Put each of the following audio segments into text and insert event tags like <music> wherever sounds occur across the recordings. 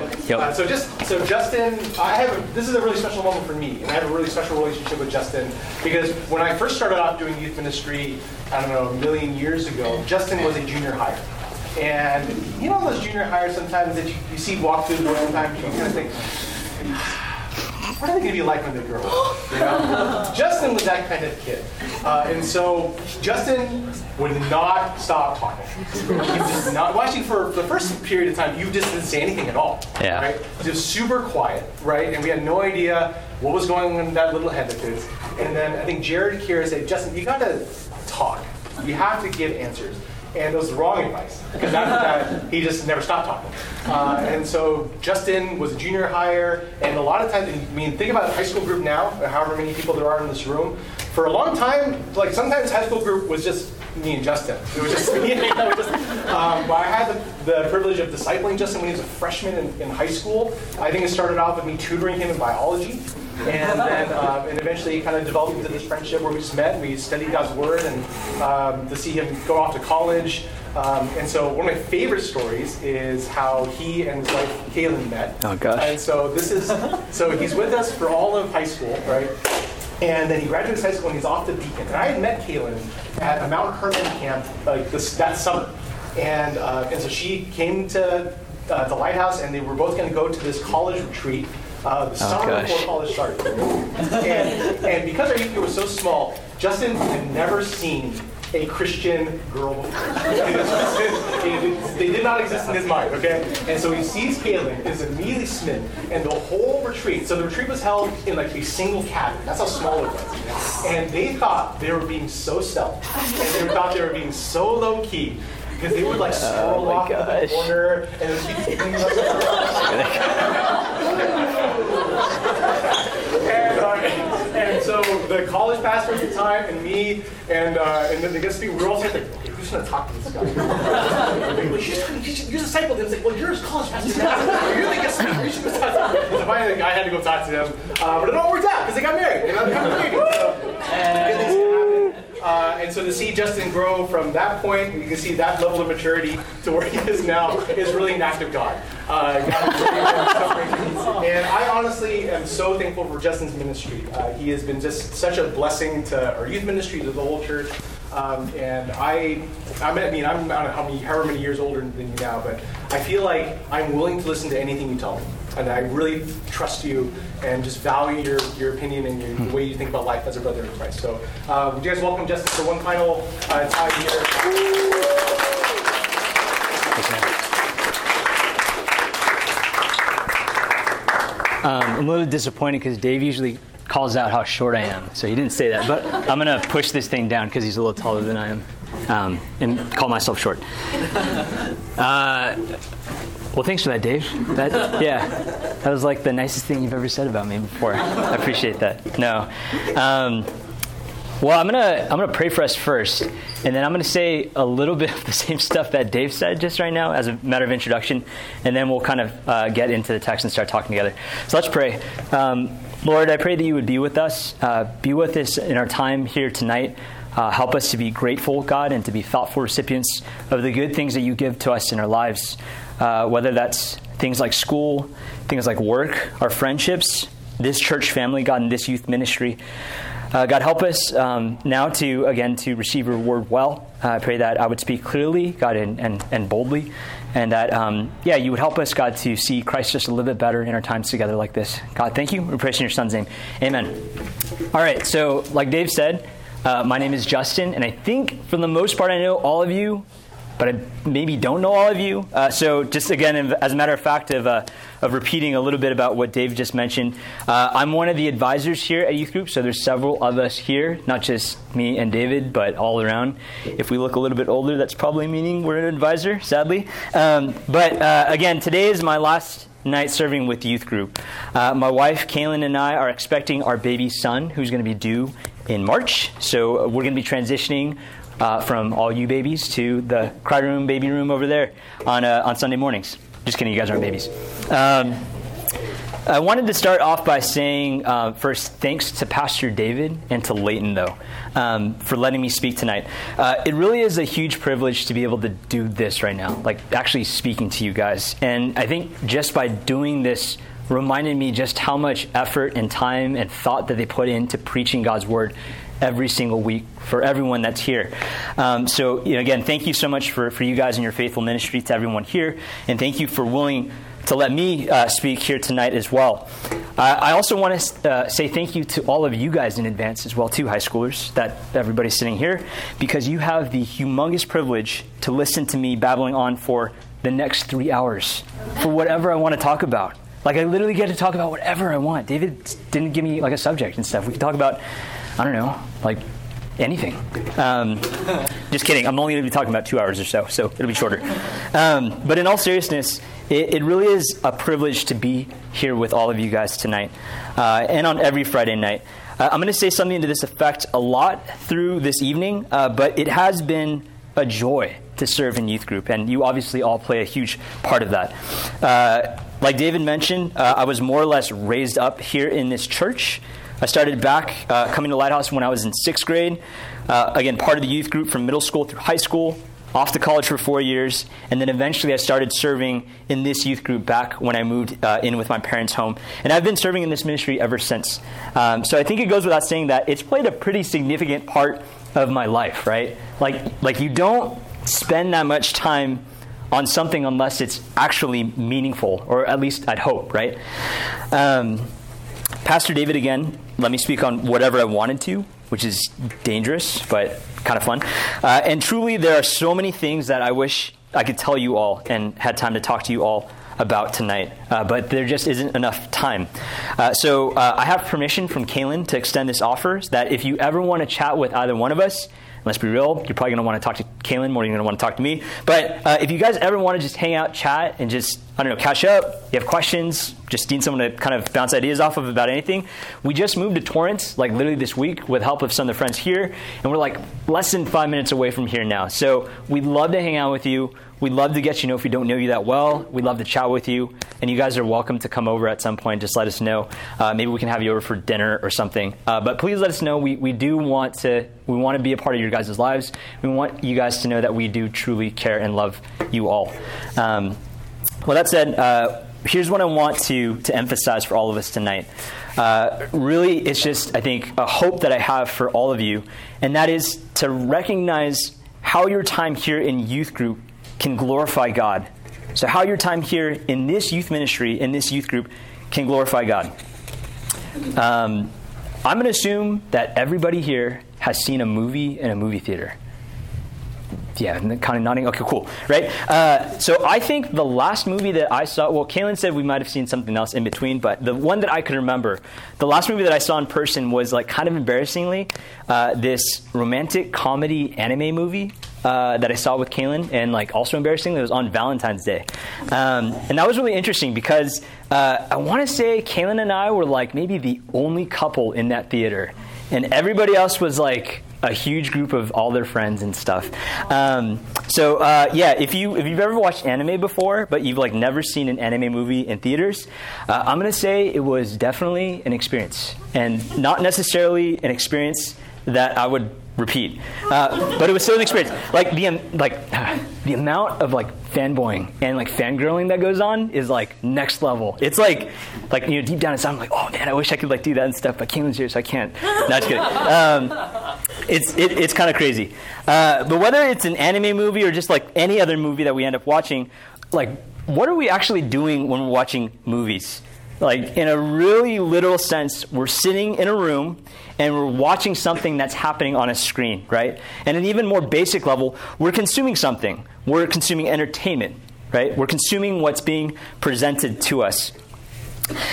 But Yep. uh, so just so Justin, I have a, this is a really special moment for me, and I have a really special relationship with Justin because when I first started off doing youth ministry, I don't know, a million years ago, Justin was a junior higher. And you know those junior highers sometimes that you, you see walk through the door sometimes you kind of think, what are they going to be like when they grow up? You know? <laughs> Justin was that kind of kid. Uh, and so Justin would not stop talking. He just not, well, actually, for, the first period of time, you just didn't say anything at all. Yeah. Right? Just super quiet, right? And we had no idea what was going on in that little head of his. And then I think Jared Kira said, Justin, you got to talk. You have to give answers. And it was the wrong advice because after <laughs> that, he just never stopped talking. Uh, and so Justin was a junior higher, and a lot of times, I mean, think about the high school group now, or however many people there are in this room. For a long time, like sometimes high school group was just me and Justin. It was just <laughs> me and him. It just, um, but I had the, the privilege of discipling Justin when he was a freshman in, in high school. I think it started off with me tutoring him in biology. And then, um, and eventually, kind of developed into this friendship where we just met, we studied God's Word, and um, to see him go off to college. Um, and so, one of my favorite stories is how he and his wife Kaylin met. Oh, gosh. And so this is, so he's with us for all of high school, right? And then he graduates high school and he's off to Beacon. And I had met Kaylin at a Mount Hermon camp like this, that summer. And, uh, and so she came to uh, the lighthouse and they were both going to go to this college retreat uh, the summer before college started. and, and because our youth group was so small, Justin had never seen a Christian girl before. <laughs> they did not exist in his mind, okay? And so he sees Kaylin, is immediately smitten, and the whole retreat, so the retreat was held in like a single cabin. That's how small it was. And they thought they were being so stealth, and they thought they were being so low key. Because they would like stroll my off to the gosh. corner and it would be things <laughs> and, uh, and so the college pastor at the time and me and uh, and then the guest speaker, we were all saying, like, okay, who's going to talk to this guy? <laughs> Like, well, you should, you should, you're discipled. And it's like, well, you're his college pastor now. You're the guest speaker. You should go talk to him. So finally, I had to go talk to them. Uh, but it all worked out because they got married. They got married. So, good things can happen. Uh, and so to see Justin grow from that point, you can see that level of maturity to where he is now is really an act of God. Uh, and I honestly am so thankful for Justin's ministry. Uh, he has been just such a blessing to our youth ministry, to the whole church. Um, and I, I mean, I'm I don't know how many, however many years older than you now, but I feel like I'm willing to listen to anything you tell me. And I really trust you and just value your, your opinion and your, the way you think about life as a brother in Christ. So, uh, would you guys welcome Justin for one final uh, time here? Um, I'm a little disappointed because Dave usually calls out how short I am, so he didn't say that. But I'm gonna push this thing down because he's a little taller than I am, um, and call myself short. Uh, well, thanks for that, Dave. That yeah, that was like the nicest thing you've ever said about me before. I appreciate that. No. Um, well, I'm gonna I'm gonna pray for us first, and then I'm gonna say a little <laughs> bit of the same stuff that Dave said just right now as a matter of introduction, and then we'll kind of uh, get into the text and start talking together. So let's pray. Um, Lord, I pray that you would be with us, uh, be with us in our time here tonight. Uh, help us to be grateful, God, and to be thoughtful recipients of the good things that you give to us in our lives, uh, whether that's things like school, things like work, our friendships, this church family, God, and this youth ministry. Uh, God, help us um, now to, again, to receive your word well. Uh, I pray that I would speak clearly, God, and, and, and boldly. And that, um, yeah, you would help us, God, to see Christ just a little bit better in our times together like this. God, thank you. We praise in your son's name. Amen. All right, so like Dave said, uh, my name is Justin, and I think for the most part I know all of you, but I maybe don't know all of you. Uh, so, just again, as a matter of fact, of, uh, of repeating a little bit about what Dave just mentioned, uh, I'm one of the advisors here at Youth Group. So, there's several of us here, not just me and David, but all around. If we look a little bit older, that's probably meaning we're an advisor, sadly. Um, but uh, again, today is my last night serving with youth group. Uh, my wife, Kaylin, and I are expecting our baby son, who's going to be due in March. So, we're going to be transitioning uh, from all you babies to the cry room, baby room over there on, uh, on Sunday mornings. Just kidding, you guys aren't babies. Um, I wanted to start off by saying uh, first, thanks to Pastor David and to Leighton, though, um, for letting me speak tonight. Uh, it really is a huge privilege to be able to do this right now, like actually speaking to you guys. And I think just by doing this, reminded me just how much effort and time and thought that they put into preaching God's word every single week for everyone that's here. Um, so, you know, again, thank you so much for, for you guys and your faithful ministry to everyone here. And thank you for willing to let me uh, speak here tonight as well. Uh, I also want to uh, say thank you to all of you guys in advance as well, too, high schoolers, that everybody's sitting here, because you have the humongous privilege to listen to me babbling on for the next three hours for whatever I want to talk about. Like, I literally get to talk about whatever I want. David didn't give me like a subject and stuff. We can talk about, I don't know, like anything. Um, just kidding. I'm only going to be talking about two hours or so, so it'll be shorter. Um, but in all seriousness, it, it, really is a privilege to be here with all of you guys tonight uh, and on every Friday night. Uh, I'm going to say something to this effect a lot through this evening, uh, but it has been a joy to serve in youth group, and you obviously all play a huge part of that. Uh, like David mentioned, uh, I was more or less raised up here in this church. I started back uh, coming to Lighthouse when I was in sixth grade. Uh, again, part of the youth group from middle school through high school, off to college for four years, and then eventually I started serving in this youth group back when I moved uh, in with my parents' home. And I've been serving in this ministry ever since. Um, so I think it goes without saying that it's played a pretty significant part of my life, right? Like, like you don't spend that much time on something unless it's actually meaningful, or at least I'd hope, right? Um, Pastor David, again, let me speak on whatever I wanted to, which is dangerous, but kind of fun. Uh, and truly, there are so many things that I wish I could tell you all and had time to talk to you all about tonight, uh, but there just isn't enough time. Uh, so uh, I have permission from Kaylin to extend this offer that if you ever want to chat with either one of us, let's be real, you're probably going to want to talk to Kaylin more than you're going to want to talk to me. But uh, if you guys ever want to just hang out, chat, and just, I don't know, catch up, you have questions, just need someone to kind of bounce ideas off of about anything, we just moved to Torrance, like literally this week, with help of some of the friends here, and we're like less than five minutes away from here now. So we'd love to hang out with you. We'd love to get you know if we don't know you that well. We'd love to chat with you, and you guys are welcome to come over at some point. Just let us know. Uh, maybe we can have you over for dinner or something. Uh, but please let us know. We, we do want to we want to be a part of your guys' lives. We want you guys to know that we do truly care and love you all. Um, well, that said, uh, here's what I want to to emphasize for all of us tonight. Uh, really, it's just I think a hope that I have for all of you, and that is to recognize how your time here in youth group can glorify God. So, how your time here in this youth ministry, in this youth group, can glorify God. Um, I'm going to assume that everybody here has seen a movie in a movie theater. Yeah, kind of nodding. Okay, cool. Right? Uh, so I think the last movie that I saw, well, Kaylin said we might have seen something else in between, but the one that I could remember, the last movie that I saw in person was like kind of embarrassingly uh, this romantic comedy anime movie uh, that I saw with Kaylin, and like also embarrassingly, it was on Valentine's Day, um, and that was really interesting because uh, I want to say Kaylin and I were like maybe the only couple in that theater, and everybody else was like a huge group of all their friends and stuff. Um, so uh, yeah, if you if you've ever watched anime before, but you've like never seen an anime movie in theaters, uh, I'm gonna say it was definitely an experience, and not necessarily an experience that I would repeat. Uh, but it was still an experience. Like the like <sighs> the amount of like fanboying and like fangirling that goes on is like next level. It's like like you know deep down inside I'm like oh man I wish I could like do that and stuff, but Kaylin's here so I can't. <laughs> No, just kidding. Um, it's it, it's kind of crazy. Uh, but whether it's an anime movie or just like any other movie that we end up watching, like what are we actually doing when we're watching movies? Like, in a really literal sense, we're sitting in a room and we're watching something that's happening on a screen, right? And an even more basic level, we're consuming something. We're consuming entertainment, right? We're consuming what's being presented to us.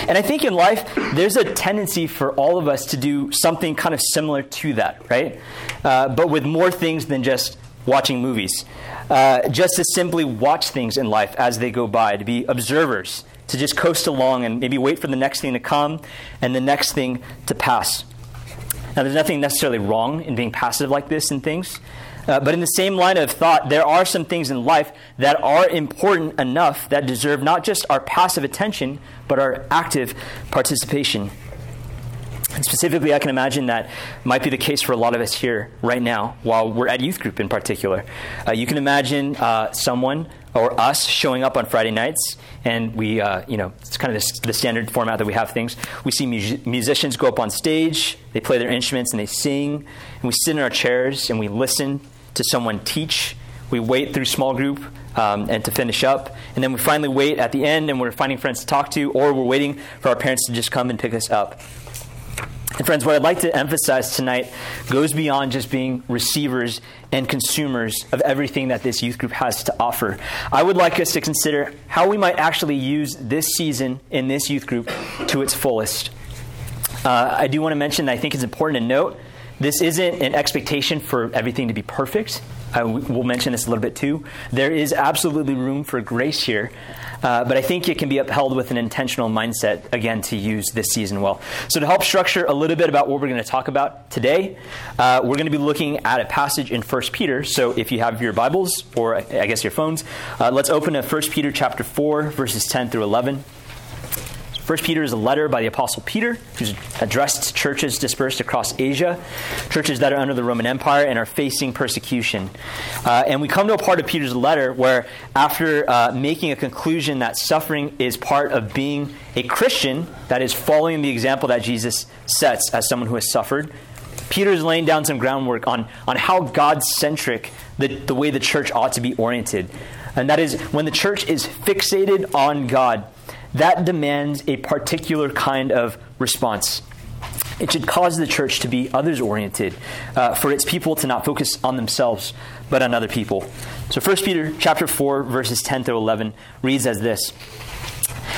And I think in life, there's a tendency for all of us to do something kind of similar to that, right? Uh, but with more things than just watching movies. Uh, just to simply watch things in life as they go by, to be observers to just coast along and maybe wait for the next thing to come and the next thing to pass. Now, there's nothing necessarily wrong in being passive like this in things, Uh, but in the same line of thought, there are some things in life that are important enough that deserve not just our passive attention, but our active participation. And specifically, I can imagine that might be the case for a lot of us here right now, while we're at youth group in particular. Uh, you can imagine uh, someone or us showing up on Friday nights, and we, uh, you know, it's kind of the, the, standard format that we have things. We see mu- musicians go up on stage, they play their instruments, and they sing, and we sit in our chairs and we listen to someone teach. We wait through small group um, and to finish up, and then we finally wait at the end, and we're finding friends to talk to, or we're waiting for our parents to just come and pick us up. And friends, what I'd like to emphasize tonight goes beyond just being receivers and consumers of everything that this youth group has to offer. I would like us to consider how we might actually use this season in this youth group to its fullest. Uh, I do want to mention that I think it's important to note this isn't an expectation for everything to be perfect. I will mention this a little bit too. There is absolutely room for grace here, uh, but I think it can be upheld with an intentional mindset, again, to use this season well. So, to help structure a little bit about what we're going to talk about today, uh, we're going to be looking at a passage in 1 Peter. So, if you have your Bibles, or I guess your phones, uh, let's open to 1 Peter chapter 4, verses 10 through 11. First Peter is a letter by the Apostle Peter, who's addressed to churches dispersed across Asia, churches that are under the Roman Empire and are facing persecution. Uh, and we come to a part of Peter's letter where, after uh, making a conclusion that suffering is part of being a Christian, that is, following the example that Jesus sets as someone who has suffered, Peter is laying down some groundwork on, on how God centric the, the way the church ought to be oriented. And that is, when the church is fixated on God, that demands a particular kind of response. It should cause the church to be others oriented, uh, for its people to not focus on themselves, but on other people. So 1 Peter chapter 4, verses 10 through 11 reads as this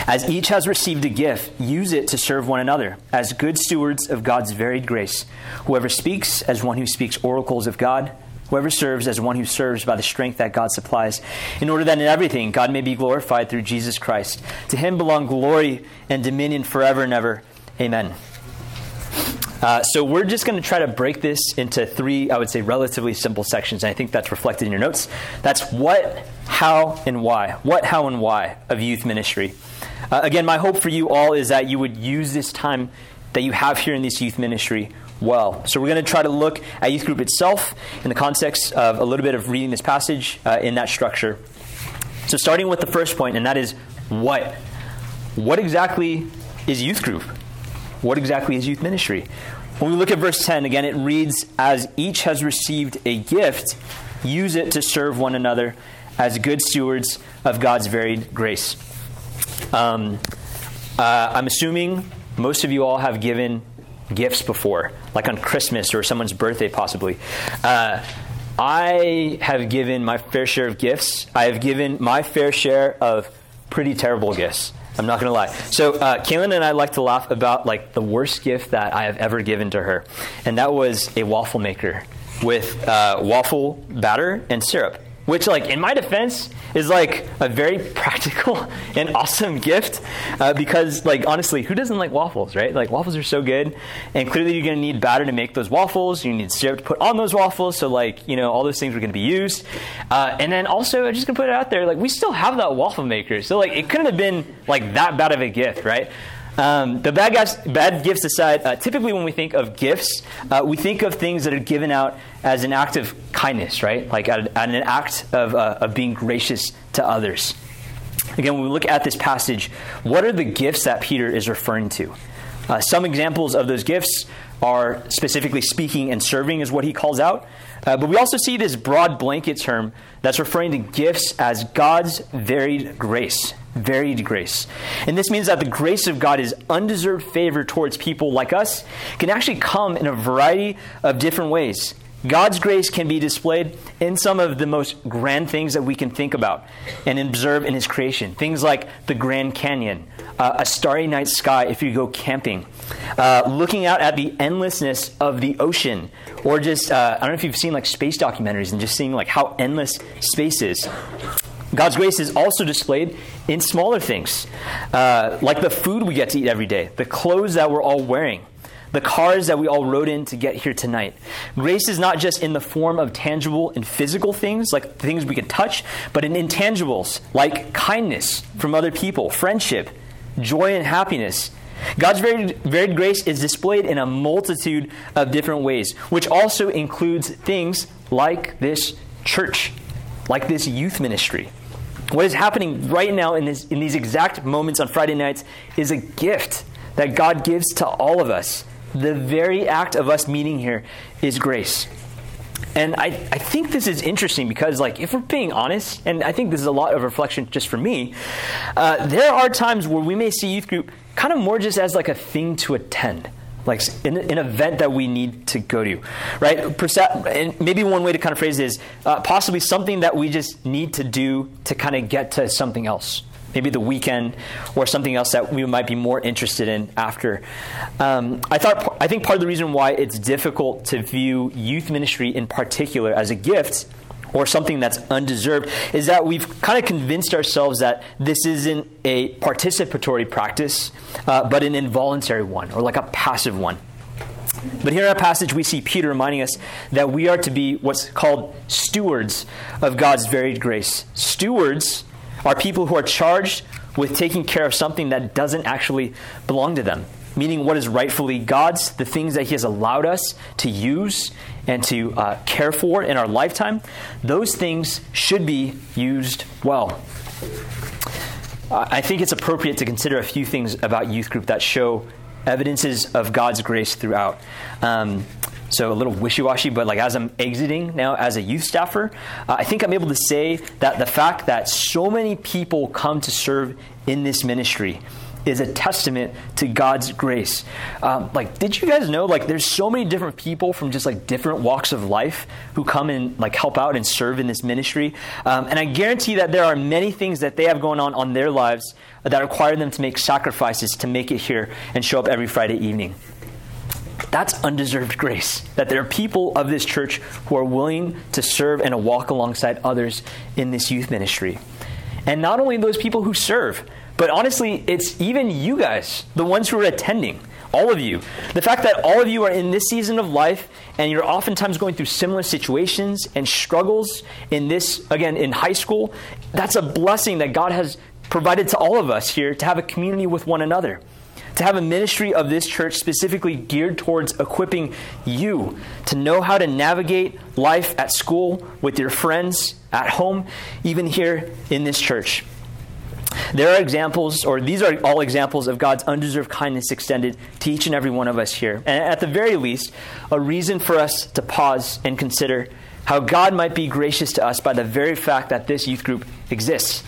As each has received a gift, use it to serve one another, as good stewards of God's varied grace. Whoever speaks, as one who speaks oracles of God Whoever serves as one who serves by the strength that God supplies, in order that in everything God may be glorified through Jesus Christ. To him belong glory and dominion forever and ever. Amen. Uh, so we're just going to try to break this into three, I would say, relatively simple sections. And I think that's reflected in your notes. That's what, how, and why. What, how, and why of youth ministry. Uh, again, my hope for you all is that you would use this time that you have here in this youth ministry well. So we're going to try to look at youth group itself in the context of a little bit of reading this passage uh, in that structure. So starting with the first point, and that is what? What exactly is youth group? What exactly is youth ministry? When we look at verse 10, again, it reads, As each has received a gift, use it to serve one another as good stewards of God's varied grace. Um, uh, I'm assuming most of you all have given gifts before, like on Christmas or someone's birthday, possibly. Uh, I have given my fair share of gifts. I have given my fair share of pretty terrible gifts. I'm not going to lie. So, uh, Kaylin and I like to laugh about like the worst gift that I have ever given to her, and that was a waffle maker with uh, waffle batter and syrup which like in my defense is like a very <laughs> practical and awesome gift uh, because like honestly who doesn't like waffles right? Like waffles are so good and clearly you're going to need batter to make those waffles. You need syrup to put on those waffles so like you know all those things are going to be used. Uh, and then also i'm just going to put it out there like we still have that waffle maker so like it couldn't have been like that bad of a gift right um, the bad, gifts, bad gifts aside, uh, typically when we think of gifts, uh, we think of things that are given out as an act of kindness, right? Like an act of, uh, of being gracious to others. Again, when we look at this passage, what are the gifts that Peter is referring to? Uh, some examples of those gifts are specifically speaking and serving, is what he calls out. Uh, but we also see this broad blanket term that's referring to gifts as God's varied grace. Varied grace. And this means that the grace of God is undeserved favor towards people like us, can actually come in a variety of different ways. God's grace can be displayed in some of the most grand things that we can think about and observe in His creation. Things like the Grand Canyon, uh, a starry night sky if you go camping, uh, looking out at the endlessness of the ocean, or just, uh, I don't know if you've seen like space documentaries and just seeing like how endless space is. God's grace is also displayed in smaller things, uh, like the food we get to eat every day, the clothes that we're all wearing the cars that we all rode in to get here tonight. Grace is not just in the form of tangible and physical things, like things we can touch, but in intangibles, like kindness from other people, friendship, joy, and happiness. God's varied, varied grace is displayed in a multitude of different ways, which also includes things like this church, like this youth ministry. What is happening right now in, this, in these exact moments on Friday nights is a gift that God gives to all of us. The very act of us meeting here is grace. And I, I think this is interesting because, like, if we're being honest, and I think this is a lot of reflection just for me, uh, there are times where we may see youth group kind of more just as like a thing to attend like an, an, event that we need to go to, right? And maybe one way to kind of phrase it is uh, possibly something that we just need to do to kind of get to something else. Maybe the weekend or something else that we might be more interested in after. Um, I thought I think part of the reason why it's difficult to view youth ministry in particular as a gift or something that's undeserved is that we've kind of convinced ourselves that this isn't a participatory practice, uh, but an involuntary one or like a passive one. But here in our passage, we see Peter reminding us that we are to be what's called stewards of God's varied grace. Stewards are people who are charged with taking care of something that doesn't actually belong to them meaning what is rightfully God's, the things that He has allowed us to use and to uh, care for in our lifetime, those things should be used well. I think it's appropriate to consider a few things about youth group that show evidences of God's grace throughout. Um, so a little wishy-washy, but like as I'm exiting now as a youth staffer, uh, I think I'm able to say that the fact that so many people come to serve in this ministry is a testament to God's grace. Um, like, did you guys know? Like, there's so many different people from just like different walks of life who come and like help out and serve in this ministry. Um, and I guarantee that there are many things that they have going on on their lives that require them to make sacrifices to make it here and show up every Friday evening. That's undeserved grace. That there are people of this church who are willing to serve and to walk alongside others in this youth ministry. And not only those people who serve, but honestly, it's even you guys, the ones who are attending, all of you. The fact that all of you are in this season of life and you're oftentimes going through similar situations and struggles in this, again, in high school, that's a blessing that God has provided to all of us here to have a community with one another. To have a ministry of this church specifically geared towards equipping you to know how to navigate life at school, with your friends, at home, even here in this church. There are examples, or these are all examples of God's undeserved kindness extended to each and every one of us here. And at the very least, a reason for us to pause and consider how God might be gracious to us by the very fact that this youth group exists.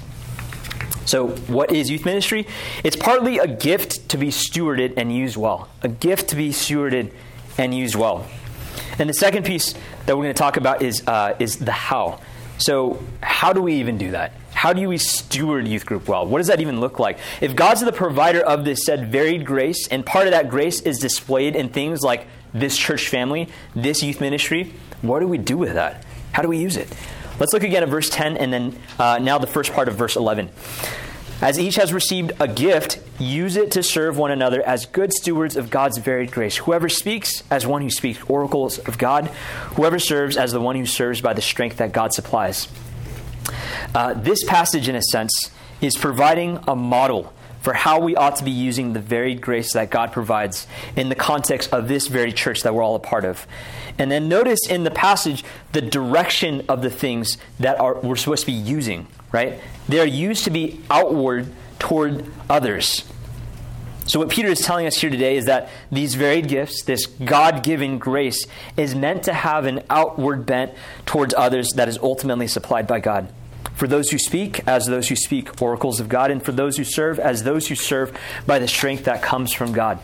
So, what is youth ministry? It's partly a gift to be stewarded and used well. A gift to be stewarded and used well. And the second piece that we're going to talk about is, uh, is the how. So, how do we even do that? How do we steward youth group well? What does that even look like? If God's the provider of this said varied grace, and part of that grace is displayed in things like this church family, this youth ministry, what do we do with that? How do we use it? Let's look again at verse 10 and then uh, now the first part of verse 11. As each has received a gift, use it to serve one another as good stewards of God's varied grace. Whoever speaks, as one who speaks oracles of God. Whoever serves, as the one who serves by the strength that God supplies. Uh, this passage, in a sense, is providing a model for how we ought to be using the varied grace that God provides in the context of this very church that we're all a part of. And then notice in the passage the direction of the things that are, we're supposed to be using, right? They're used to be outward toward others. So, what Peter is telling us here today is that these varied gifts, this God given grace, is meant to have an outward bent towards others that is ultimately supplied by God. For those who speak, as those who speak oracles of God, and for those who serve, as those who serve by the strength that comes from God.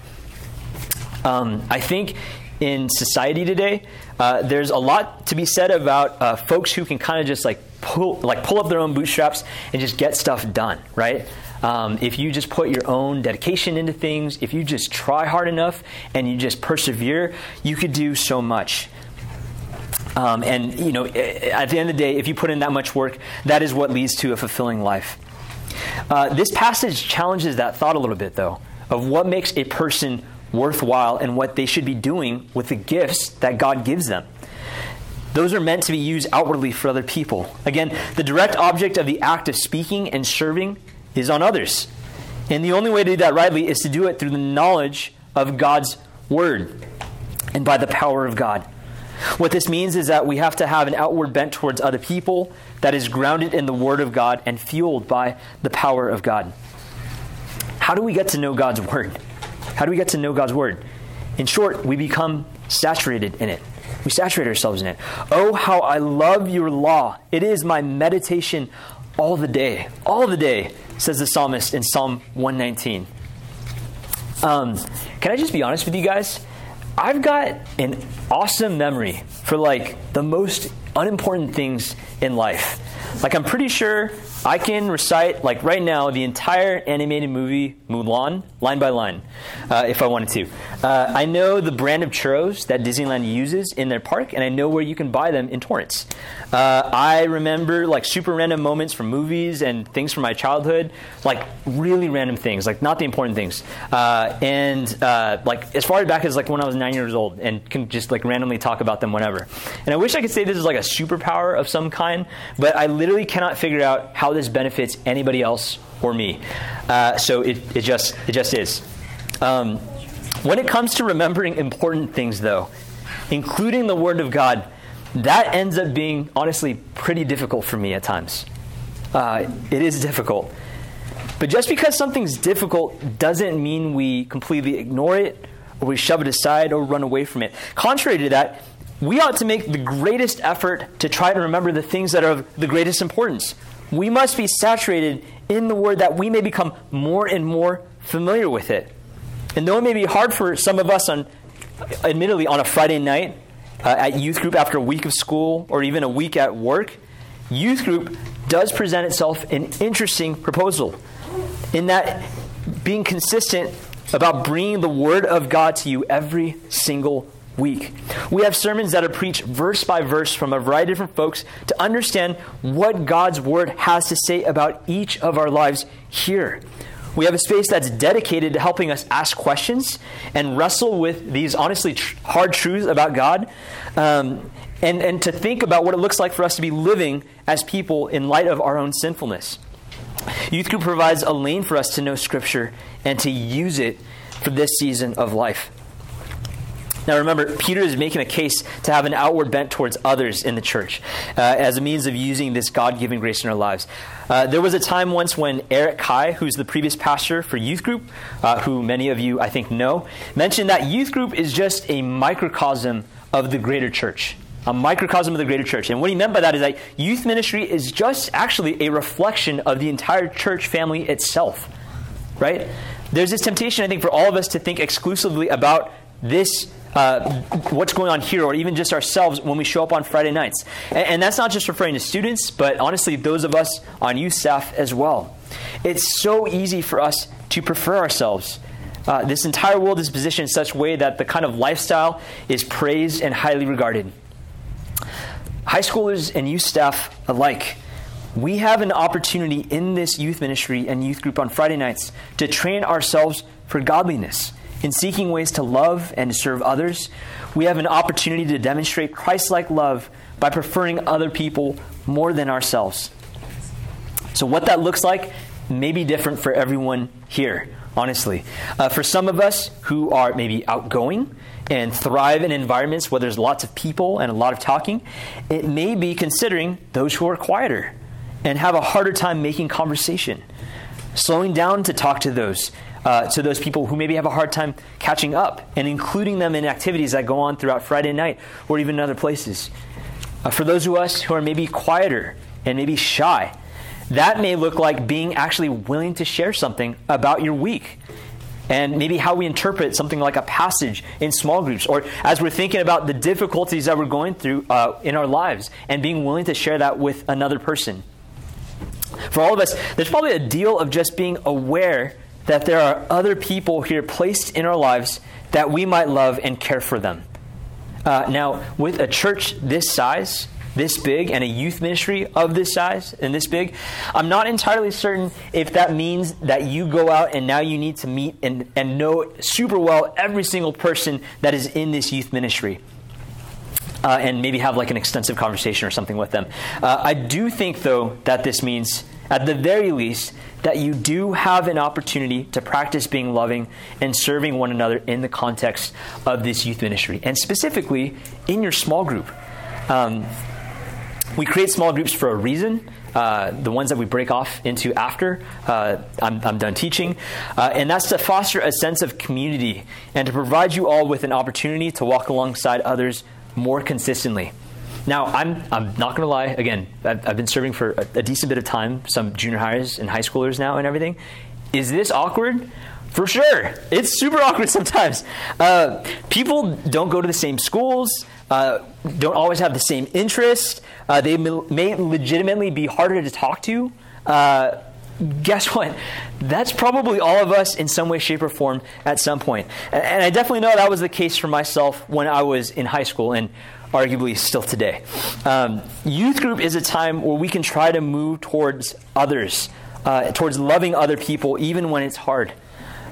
Um, I think in society today, uh, there's a lot to be said about uh, folks who can kind of just like pull, like pull up their own bootstraps and just get stuff done, right? Um, if you just put your own dedication into things, if you just try hard enough and you just persevere, you could do so much. Um, and, you know, at the end of the day, if you put in that much work, that is what leads to a fulfilling life. Uh, this passage challenges that thought a little bit, though, of what makes a person worthwhile and what they should be doing with the gifts that God gives them. Those are meant to be used outwardly for other people. Again, the direct object of the act of speaking and serving is on others. And the only way to do that rightly is to do it through the knowledge of God's word and by the power of God. What this means is that we have to have an outward bent towards other people that is grounded in the Word of God and fueled by the power of God. How do we get to know God's <laughs> Word? How do we get to know God's Word? In short, we become saturated in it. We saturate ourselves in it. Oh, how I love your law. It is my meditation all the day. All the day, says the psalmist in Psalm 119. Um, can I just be honest with you guys? I've got an awesome memory for like the most unimportant things in life. Like, I'm pretty sure I can recite, like right now, the entire animated movie Mulan, line by line, uh, if I wanted to. Uh, I know the brand of churros that Disneyland uses in their park, and I know where you can buy them in Torrance. Uh, I remember like super random moments from movies and things from my childhood, like really random things, like not the important things. Uh, and uh, like as far back as like when I was nine years old, and can just like randomly talk about them whenever. And I wish I could say this is like a superpower of some kind, but I literally cannot figure out how this benefits anybody else or me. Uh, so it, it just it just is. Um, when it comes to remembering important things, though, including the Word of God, that ends up being honestly pretty difficult for me at times. Uh, it is difficult. But just because something's difficult doesn't mean we completely ignore it or we shove it aside or run away from it. Contrary to that, we ought to make the greatest effort to try to remember the things that are of the greatest importance. We must be saturated in the Word that we may become more and more familiar with it. And though it may be hard for some of us on, admittedly, on a Friday night uh, at youth group after a week of school or even a week at work, youth group does present itself an interesting proposal in that being consistent about bringing the Word of God to you every single week. We have sermons that are preached verse by verse from a variety of different folks to understand what God's Word has to say about each of our lives here. We have a space that's dedicated to helping us ask questions and wrestle with these honestly tr- hard truths about God, um, and, and to think about what it looks like for us to be living as people in light of our own sinfulness. Youth Group provides a lane for us to know Scripture and to use it for this season of life. Now remember, Peter is making a case to have an outward bent towards others in the church uh, as a means of using this God given grace in our lives. Uh, there was a time once when Eric Kai, who's the previous pastor for youth group, uh, who many of you I think know, mentioned that youth group is just a microcosm of the greater church. A microcosm of the greater church. And what he meant by that is that youth ministry is just actually a reflection of the entire church family itself. Right? There's this temptation, I think, for all of us to think exclusively about this uh, what's going on here, or even just ourselves when we show up on Friday nights. And, and, that's not just referring to students, but honestly, those of us on youth staff as well. It's so easy for us to prefer ourselves. Uh, this entire world is positioned in such a way that the kind of lifestyle is praised and highly regarded. High schoolers and youth staff alike, we have an opportunity in this youth ministry and youth group on Friday nights to train ourselves for godliness in seeking ways to love and serve others, we have an opportunity to demonstrate Christ like love by preferring other people more than ourselves. So, what that looks like may be different for everyone here, honestly. Uh, for some of us who are maybe outgoing and thrive in environments where there's lots of people and a lot of talking, it may be considering those who are quieter and have a harder time making conversation, slowing down to talk to those uh, to those people who maybe have a hard time catching up and including them in activities that go on throughout Friday night or even in other places. Uh, for those of us who are maybe quieter and maybe shy, that may look like being actually willing to share something about your week and maybe how we interpret something like a passage in small groups, or as we're thinking about the difficulties that we're going through uh, in our lives and being willing to share that with another person. For all of us, there's probably a deal of just being aware that there are other people here placed in our lives that we might love and care for them. Uh, now, with a church this size, this big and a youth ministry of this size and this big, I'm not entirely certain if that means that you go out and now you need to meet and, and know super well every single person that is in this youth ministry. Uh, and maybe have like an extensive conversation or something with them. Uh, I do think, though, that this means, at the very least, that you do have an opportunity to practice being loving and serving one another in the context of this youth ministry, and specifically in your small group. Um, we create small groups for a reason. Uh, the ones that we break off into after uh, I'm, I'm, done teaching. Uh, and that's to foster a sense of community and to provide you all with an opportunity to walk alongside others more consistently. Now, I'm, I'm not going to lie. Again, I've, I've, been serving for a, a decent bit of time, some junior highers and high schoolers now and everything. Is this awkward? For sure. It's super awkward <laughs> sometimes. Uh, people don't go to the same schools, uh, don't always have the same interests. Uh, they may legitimately be harder to talk to. Uh, guess what? That's probably all of us in some way, shape, or form at some point. And I definitely know that was the case for myself when I was in high school and arguably still today. Um, youth group is a time where we can try to move towards others, uh, towards loving other people, even when it's hard.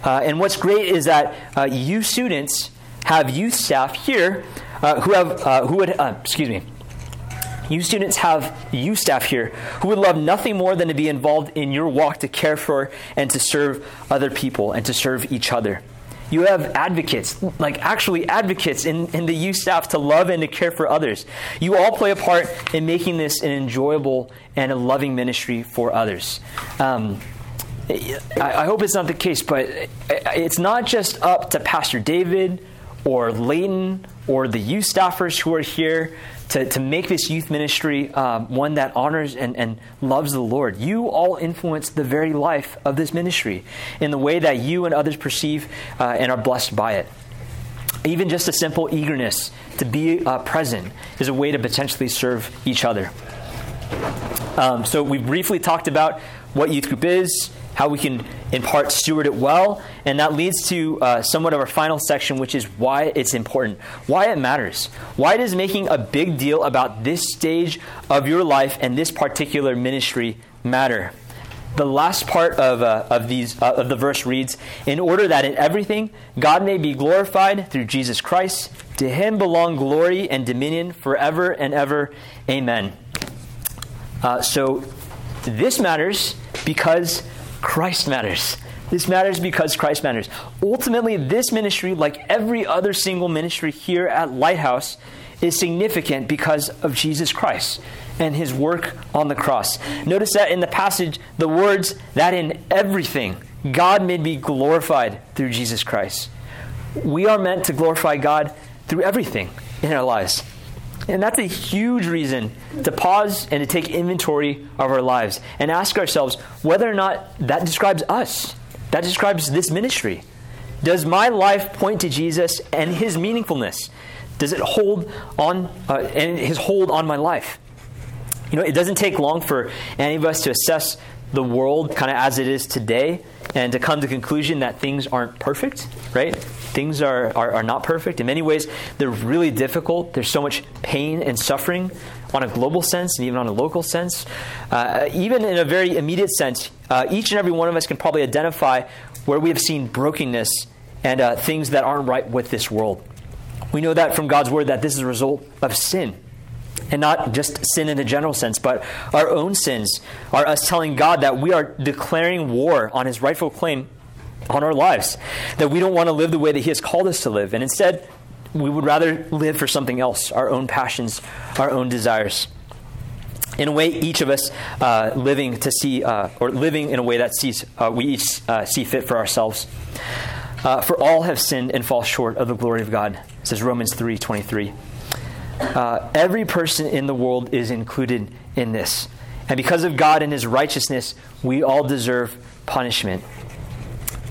Uh, and what's great is that uh, you students have youth staff here uh, who have uh, who would uh, excuse me you students have you staff here who would love nothing more than to be involved in your walk to care for and to serve other people and to serve each other. You have advocates, like actually advocates in, in the youth staff to love and to care for others. You all play a part in making this an enjoyable and a loving ministry for others. Um, I, hope it's not the case, but it's not just up to Pastor David or Leighton or the youth staffers who are here to, to make this youth ministry um, one that honors and, and loves the Lord. You all influence the very life of this ministry in the way that you and others perceive uh, and are blessed by it. Even just a simple eagerness to be uh, present is a way to potentially serve each other. Um, so, we briefly talked about what youth group is, how we can, in part, steward it well. And that leads to uh, somewhat of our final section, which is why it's important, why it matters. Why does making a big deal about this stage of your life and this particular ministry matter? The last part of, uh, of, these, uh, of the verse reads In order that in everything God may be glorified through Jesus Christ, to him belong glory and dominion forever and ever. Amen. Uh, so this matters because Christ matters. This matters because Christ matters. Ultimately, this ministry, like every other single ministry here at Lighthouse, is significant because of Jesus Christ and his work on the cross. Notice that in the passage, the words that in everything God may be glorified through Jesus Christ. We are meant to glorify God through everything in our lives. <laughs> And that's a huge reason to pause and to take inventory of our lives and ask ourselves whether or not that describes us. That describes this ministry. Does my life point to Jesus and his meaningfulness? Does it hold on, uh, and his hold on my life? You know, it doesn't take long for any of us to assess the world kind of as it is today and to come to conclusion that things aren't perfect, right? Things are, are, are, not perfect. In many ways, they're really difficult. There's so much pain and suffering on a global sense and even on a local sense. Uh, even in a very immediate sense, uh, each and every one of us can probably identify where we have seen brokenness and uh, things that aren't right with this world. We know that from God's word that this is a result of sin. And not just sin in a general sense, but our own sins are us telling God that we are declaring war on his rightful claim on our lives. That we don't want to live the way that He has called us to live. And instead, we would rather live for something else our own passions, our own desires. In a way, each of us uh, living to see, uh, or living in a way that sees, uh, we each uh, see fit for ourselves. Uh, for all have sinned and fall short of the glory of God, says Romans 3 23. Uh, every person in the world is included in this. And because of God and His righteousness, we all deserve punishment.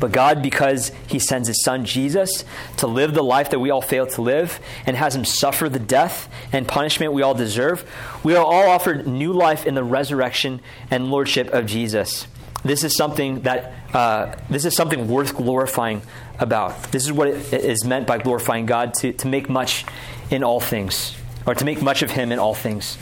But God, because He sends His Son Jesus to live the life that we all fail to live and has Him suffer the death and punishment we all deserve, we are all offered new life in the resurrection and lordship of Jesus. This is something that uh, this is something worth glorifying about. This is what is meant by glorifying God to, to make much in all things. or to make much of Him in all things.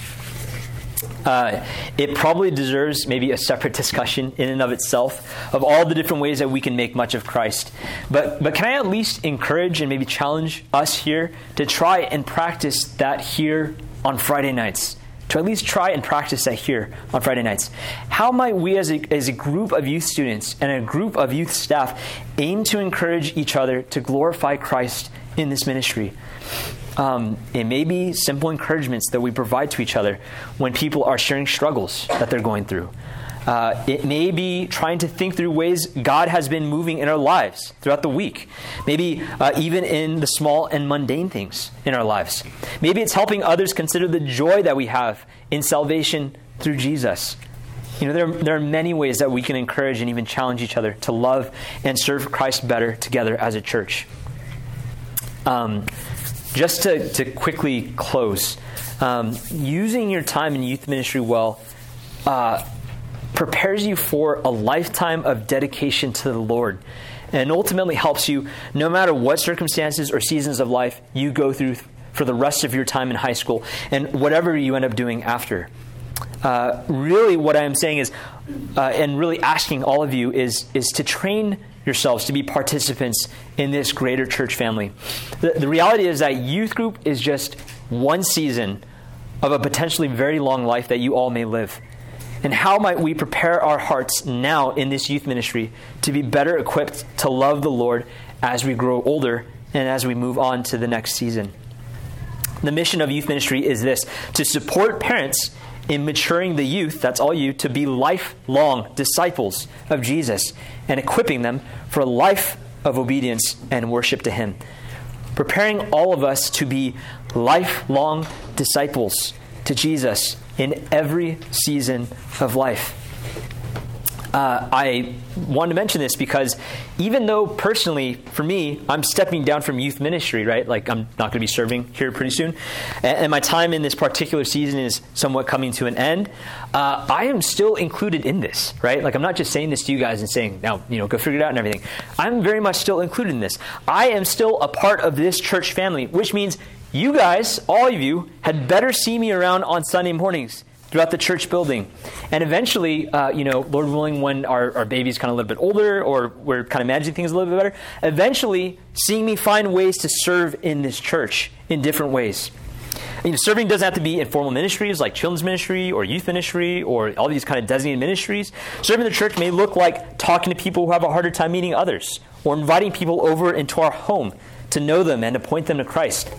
Uh, it probably deserves maybe a separate discussion in and of itself of all the different ways that we can make much of Christ. But, but can I at least encourage and maybe challenge us here to try and practice that here on Friday nights? To at least try and practice that here on Friday nights. How might we, as a, as a group of youth students and a group of youth staff, aim to encourage each other to glorify Christ in this ministry? Um, it may be simple encouragements that we provide to each other when people are sharing struggles that they're going through. Uh, it may be trying to think through ways God has been moving in our lives throughout the week. Maybe uh, even in the small and mundane things in our lives. Maybe it's helping others consider the joy that we have in salvation through Jesus. You know, there, there are many ways that we can encourage and even challenge each other to love and serve Christ better together as a church. Um, just to, to quickly close, um, using your time in youth ministry well uh, prepares you for a lifetime of dedication to the Lord and ultimately helps you no matter what circumstances or seasons of life you go through for the rest of your time in high school and whatever you end up doing after. Uh, really, what I am saying is, uh, and really asking all of you is, is to train yourselves to be participants in this greater church family. The, the reality is that youth group is just one season of a potentially very long life that you all may live. And how might we prepare our hearts now in this youth ministry to be better equipped to love the Lord as we grow older and as we move on to the next season? The mission of youth ministry is this to support parents in maturing the youth, that's all you, to be lifelong disciples of Jesus and equipping them for a life of obedience and worship to Him. Preparing all of us to be lifelong disciples to Jesus in every season of life. Uh, I wanted to mention this because even though personally, for me, I'm stepping down from youth ministry, right? Like I'm not going to be serving here pretty soon, and, and, my time in this particular season is somewhat coming to an end. Uh, I am still included in this, right? Like I'm not just saying this to you guys and saying, now, you know, go figure it out and everything. I'm very much still included in this. I am still a part of this church family, which means you guys, all of you, had better see me around on Sunday mornings throughout the church building. And eventually, uh, you know, Lord willing, when our, our baby's kind of a little bit older or we're kind of managing things a little bit better, eventually seeing me find ways to serve in this church in different ways. You know, serving doesn't have to be in formal ministries like children's ministry or youth ministry or all these kind of designated ministries. Serving the church may look like talking to people who have a harder time meeting others or inviting people over into our home to know them and to point them to Christ.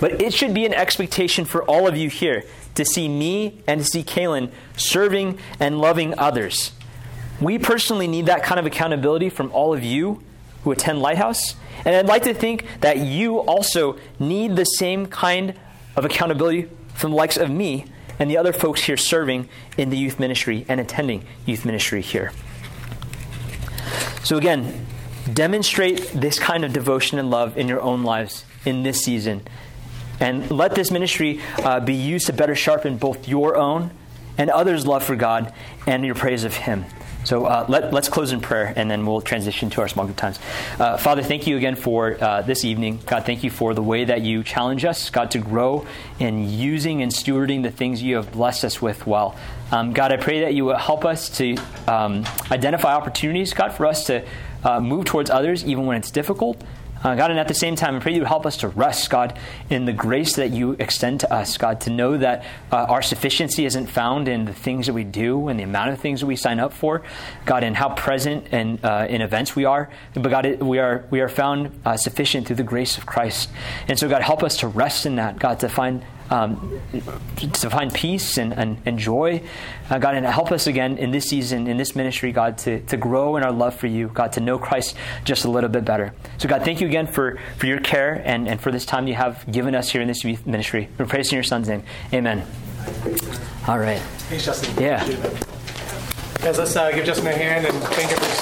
But it should be an expectation for all of you here to see me and to see Kaylin serving and loving others. We personally need that kind of accountability from all of you who attend Lighthouse. And I'd like to think that you also need the same kind of accountability from the likes of me and the other folks here serving in the youth ministry and attending youth ministry here. So, again, demonstrate this kind of devotion and love in your own lives in this season and let this ministry uh, be used to better sharpen both your own and others' love for God and your praise of Him. So uh, let, us close in prayer and then we'll transition to our small group times. Uh, Father, thank you again for uh, this evening. God, thank you for the way that you challenge us, God, to grow in using and stewarding the things you have blessed us with well. Um, God, I pray that you will help us to um, identify opportunities, God, for us to uh, move towards others even when it's difficult. Uh, God, and at the same time, I pray you help us to rest, God, in the grace that you extend to us, God, to know that uh, our sufficiency isn't found in the things that we do and the amount of things that we sign up for, God, and how present and uh, in events we are. But God, it, we are we are found uh, sufficient through the grace of Christ, and so God, help us to rest in that, God, to find um, to find peace and, and, and joy. Uh, God, and help us again in this season, in this ministry, God, to, to grow in our love for you, God, to know Christ just a little bit better. So, God, thank you again for, for your care and, and for this time you have given us here in this youth ministry. We praise in your son's name. Amen. All right. Thanks, Justin. Yeah. Guys, let's uh, give Justin a hand and thank him for